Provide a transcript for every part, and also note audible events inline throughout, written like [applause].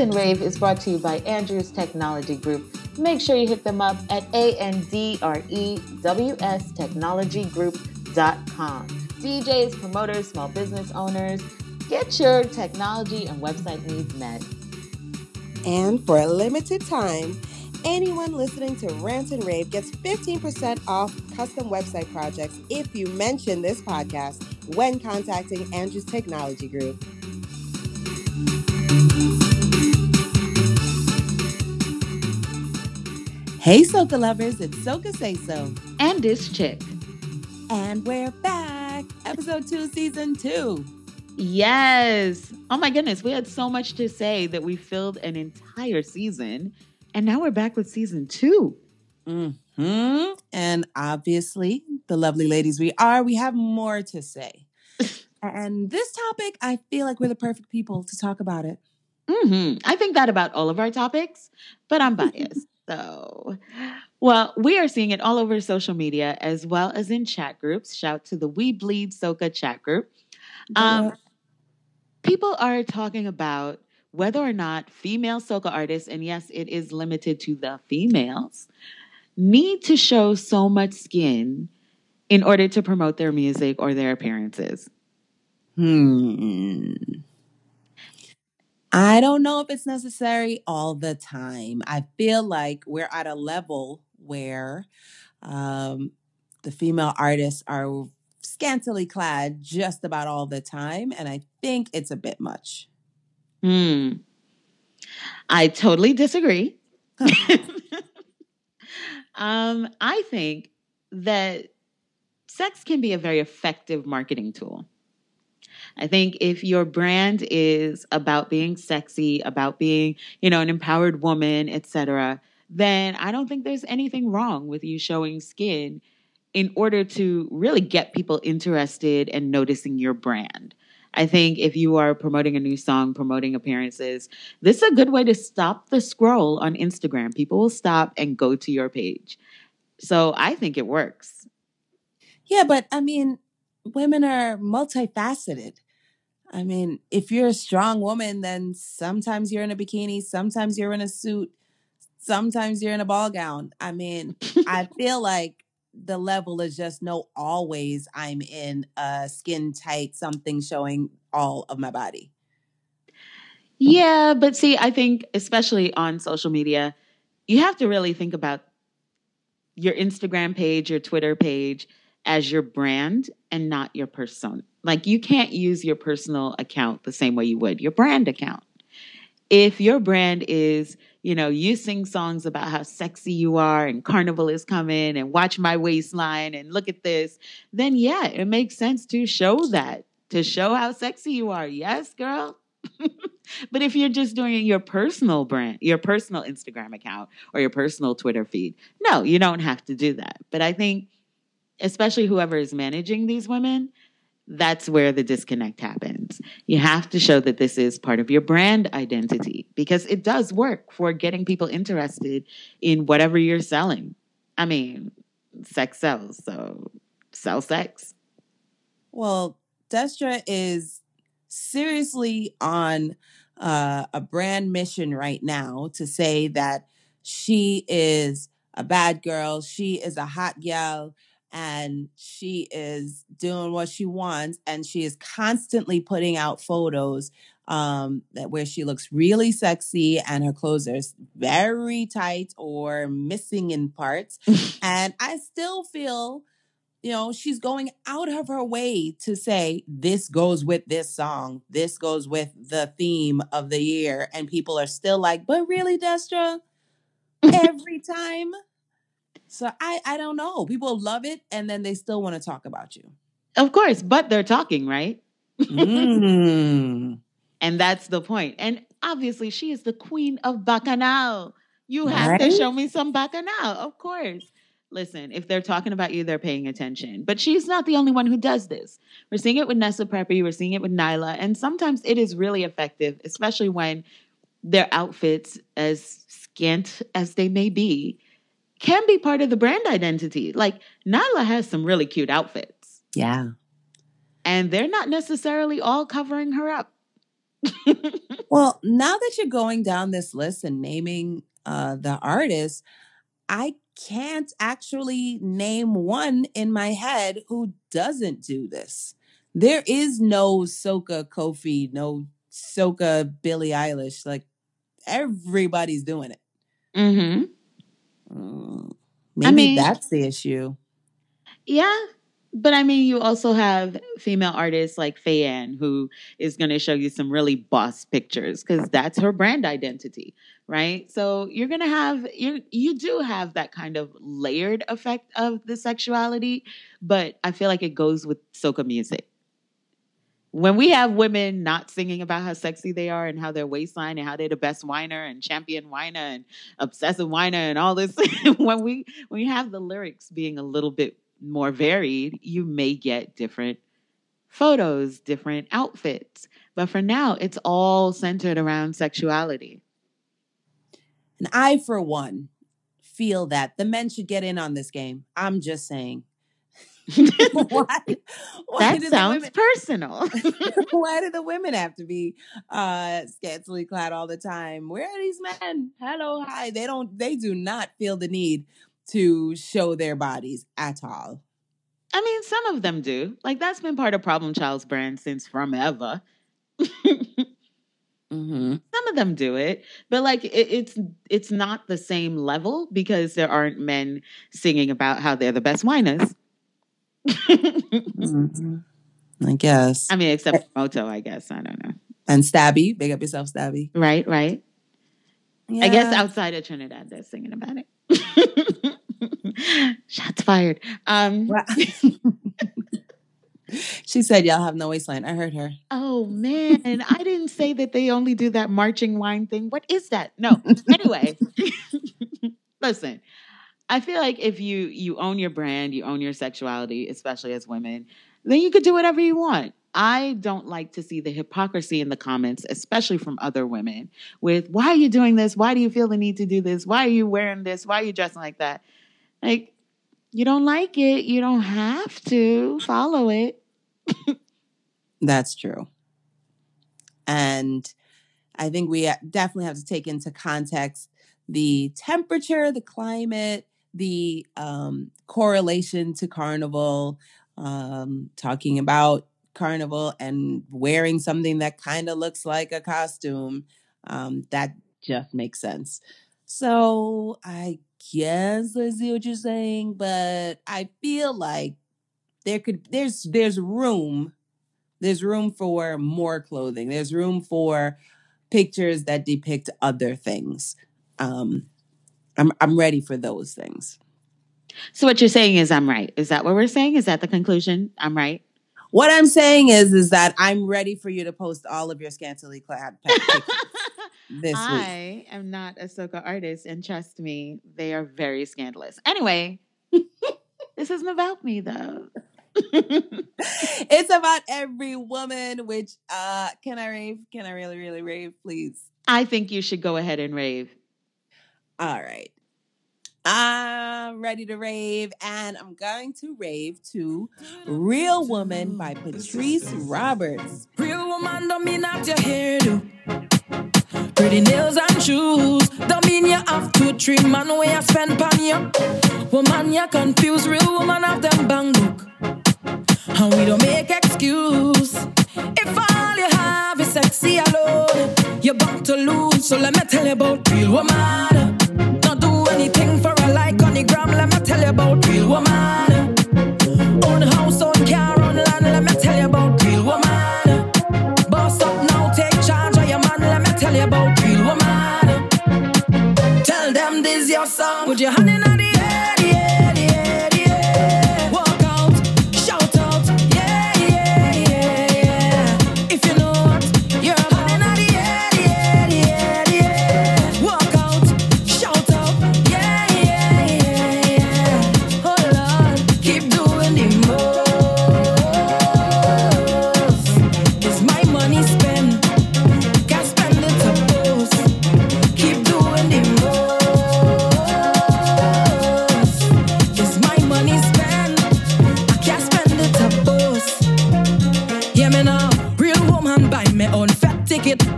and Rave is brought to you by Andrews Technology Group. Make sure you hit them up at A-N-D-R-E-W-S technologygroup.com. DJs, promoters, small business owners, get your technology and website needs met. And for a limited time, anyone listening to Rant and Rave gets 15% off custom website projects if you mention this podcast when contacting Andrews Technology Group. Hey, Soca lovers, it's Soca Say So. And this chick. And we're back. Episode two, season two. Yes. Oh my goodness. We had so much to say that we filled an entire season. And now we're back with season 2 Mm-hmm. And obviously, the lovely ladies we are, we have more to say. [laughs] and this topic, I feel like we're the perfect people to talk about it. Mm-hmm. I think that about all of our topics, but I'm [laughs] biased. So, well, we are seeing it all over social media as well as in chat groups. Shout to the We Bleed Soca chat group. Um, people are talking about whether or not female soca artists, and yes, it is limited to the females, need to show so much skin in order to promote their music or their appearances. Hmm. I don't know if it's necessary all the time. I feel like we're at a level where um, the female artists are scantily clad just about all the time, and I think it's a bit much. Hmm. I totally disagree. [laughs] [laughs] um, I think that sex can be a very effective marketing tool. I think if your brand is about being sexy, about being, you know, an empowered woman, etc., then I don't think there's anything wrong with you showing skin in order to really get people interested and noticing your brand. I think if you are promoting a new song, promoting appearances, this is a good way to stop the scroll on Instagram. People will stop and go to your page. So I think it works. Yeah, but I mean, women are multifaceted. I mean, if you're a strong woman, then sometimes you're in a bikini, sometimes you're in a suit, sometimes you're in a ball gown. I mean, I [laughs] feel like the level is just no always I'm in a skin tight something showing all of my body. Yeah, but see, I think especially on social media, you have to really think about your Instagram page, your Twitter page as your brand and not your persona. Like you can't use your personal account the same way you would your brand account. If your brand is you know, you sing songs about how sexy you are and carnival is coming and watch my waistline and look at this, then yeah, it makes sense to show that, to show how sexy you are. Yes, girl. [laughs] but if you're just doing your personal brand, your personal Instagram account or your personal Twitter feed, no, you don't have to do that. But I think, especially whoever is managing these women, that's where the disconnect happens. You have to show that this is part of your brand identity because it does work for getting people interested in whatever you're selling. I mean, sex sells, so sell sex. Well, Destra is seriously on uh, a brand mission right now to say that she is a bad girl, she is a hot gal, and she is doing what she wants and she is constantly putting out photos um that where she looks really sexy and her clothes are very tight or missing in parts [laughs] and i still feel you know she's going out of her way to say this goes with this song. This goes with the theme of the year and people are still like but really destra? [laughs] Every time so I I don't know. People love it and then they still want to talk about you. Of course, but they're talking, right? Mm. [laughs] and that's the point. And obviously, she is the queen of bacchanal. You have Right? to show me some bacchanal, of course. Listen, if they're talking about you, they're paying attention. But she's not the only one who does this. We're seeing it with Nessa Preppy, we're seeing it with Nailah, and sometimes it is really effective, especially when their outfits, as scant as they may be, can be part of the brand identity. Like Nailah has some really cute outfits, Yeah. and they're not necessarily all covering her up. [laughs] Well, now that you're going down this list and naming uh, the artists, I can't actually name one in my head who doesn't do this. There is no Soca Koffee, no Soca Billie Eilish. Like everybody's doing it. Mm-hmm. Maybe mean- that's the issue. Yeah. But I mean, you also have female artists like Fay-Ann, who is going to show you some really boss pictures because that's her brand identity, right? So you're going to have you you do have that kind of layered effect of the sexuality, but I feel like it goes with soca music. When we have women not singing about how sexy they are and how their waistline and how they're the best whiner and champion whiner and obsessive whiner and all this, [laughs] when we when you have the lyrics being a little bit more varied, you may get different photos, different outfits. But for now, it's all centered around sexuality. And I, for one, feel that the men should get in on this game. I'm just saying. Why, [laughs] [laughs] why that sounds women- personal. [laughs] why do the women have to be uh scantily clad all the time? Where are these men? Hello, hi. They don't they do not feel the need to show their bodies at all. I mean, some of them do. Like that's been part of Problem Child's brand since from ever. Mm-hmm. some of them do it, but like it, it's it's not the same level because there aren't men singing about how they're the best whiners. [laughs] Mm-hmm. I guess. I mean, except for Moto, I guess. I don't know. And Stabby, big up yourself, Stabby. Right, right. I guess outside of Trinidad, they're singing about it. [laughs] Shots fired. Um, [laughs] she said, "Y'all have no waistline." I heard her. oh man, I didn't say that they only do that marching line thing. What is that? No. Anyway, listen. I feel like if you you own your brand, you own your sexuality, especially as women, then you could do whatever you want. I don't like to see the hypocrisy in the comments, especially from other women, with why are you doing this? Why do you feel the need to do this? Why are you wearing this? Why are you dressing like that? Like, you don't like it, you don't have to follow it. That's true. And I think we uh, definitely have to take into context the temperature, the climate, the um, correlation to carnival, um, talking about carnival and wearing something that kind of looks like a costume. Um, that just makes sense. So I guess I see what you're saying, but I feel like there could there's there's room there's room for more clothing there's room for pictures that depict other things um i'm i'm ready for those things So what you're saying is I'm right. Is that what we're saying? Is that the conclusion? I'm right. what i'm saying is is that i'm ready for you to post all of your scantily clad pictures [laughs] this week I am not a soca artist, and trust me, they are very scandalous. Anyway, [laughs] this isn't about me though. it's about every woman which uh can i rave can i really really rave please I think you should go ahead and rave. All right. I'm ready to rave, and I'm going to rave to Real Woman by Patrice Roberts. Real woman don't mean that your hairdo. Pretty nails and shoes don't mean you have to trim man where you spend pan you. Woman, you confused. Real woman have them bang book. And we don't make excuse. If all you have is sexy alone, you're bound to lose. So let me tell you about real woman. Your song. Put your hand in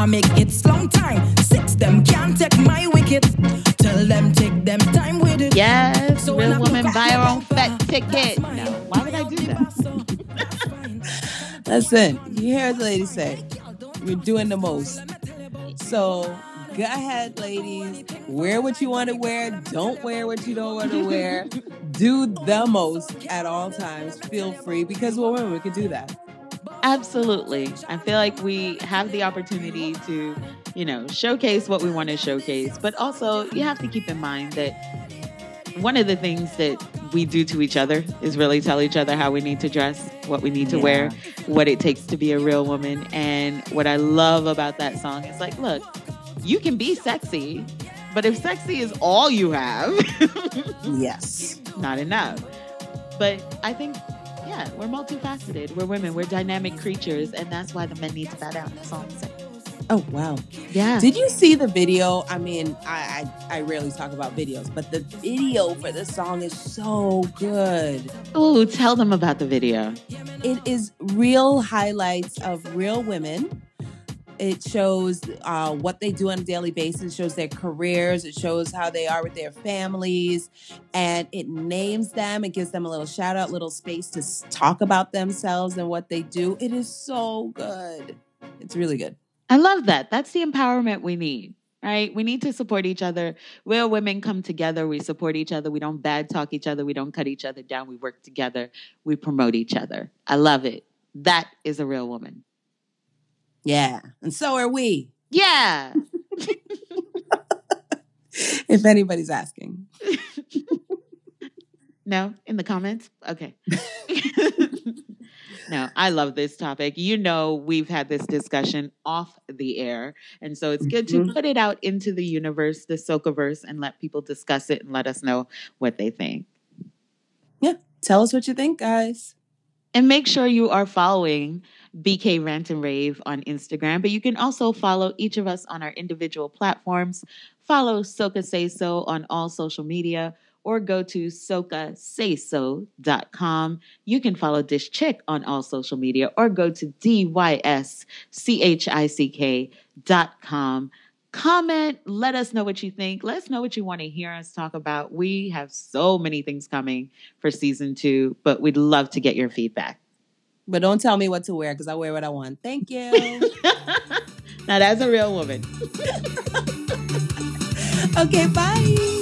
I make it long time. Six them can't take my wicket. Tell them take them time with it. Yes, So when real woman, look buy at her own fat ticket. that's No, why would I do that? [laughs] That's fine. Listen, you hear the lady say, we're doing the most. So go ahead, ladies. Wear what you want to wear. Don't wear what you don't want to wear. [laughs] do the most at all times. Feel free because we're women. We can do that. Absolutely. I feel like we have the opportunity to, you know, showcase what we want to showcase, but also you have to keep in mind that one of the things that we do to each other is really tell each other how we need to dress, what we need to wear, what it takes to be a real woman. And what I love about that song is like, look, you can be sexy, but if sexy is all you have, [laughs] Yes. not enough. But I think, yeah, we're multifaceted. We're women. We're dynamic creatures, and that's why the men need to bow down. That's all I'm saying. Oh, wow. Yeah. Did you see the video? I mean, I, I, I rarely talk about videos, but the video for this song is so good. Ooh, tell them about the video. It is real highlights of real women. It shows uh, what they do on a daily basis, shows their careers, it shows how they are with their families, and it names them. It gives them a little shout out, little space to talk about themselves and what they do. It is so good. It's really good. I love that. That's the empowerment we need, right? We need to support each other. Real women come together. We support each other. We don't bad talk each other. We don't cut each other down. We work together. We promote each other. I love it. That is a real woman. Yeah. And so are we, Yeah. [laughs] if anybody's asking. [laughs] No, in the comments? Okay. [laughs] no, I love this topic. You know, we've had this discussion off the air. And so it's good to Mhm. put it out into the universe, the Sokaverse, and let people discuss it and let us know what they think. Yeah. Tell us what you think, guys. And make sure you are following BK Rant and Rave on Instagram, but you can also follow each of us on our individual platforms. Follow Soka Say So on all social media or go to sokasayso.com. You can follow Dish Chick on all social media or go to dyschik.com. Comment, let us know what you think. Let us know what you want to hear us talk about. We have so many things coming for season two, but we'd love to get your feedback. But don't tell me what to wear because I wear what I want. Thank you. [laughs] now, that's a real woman. [laughs] okay, bye.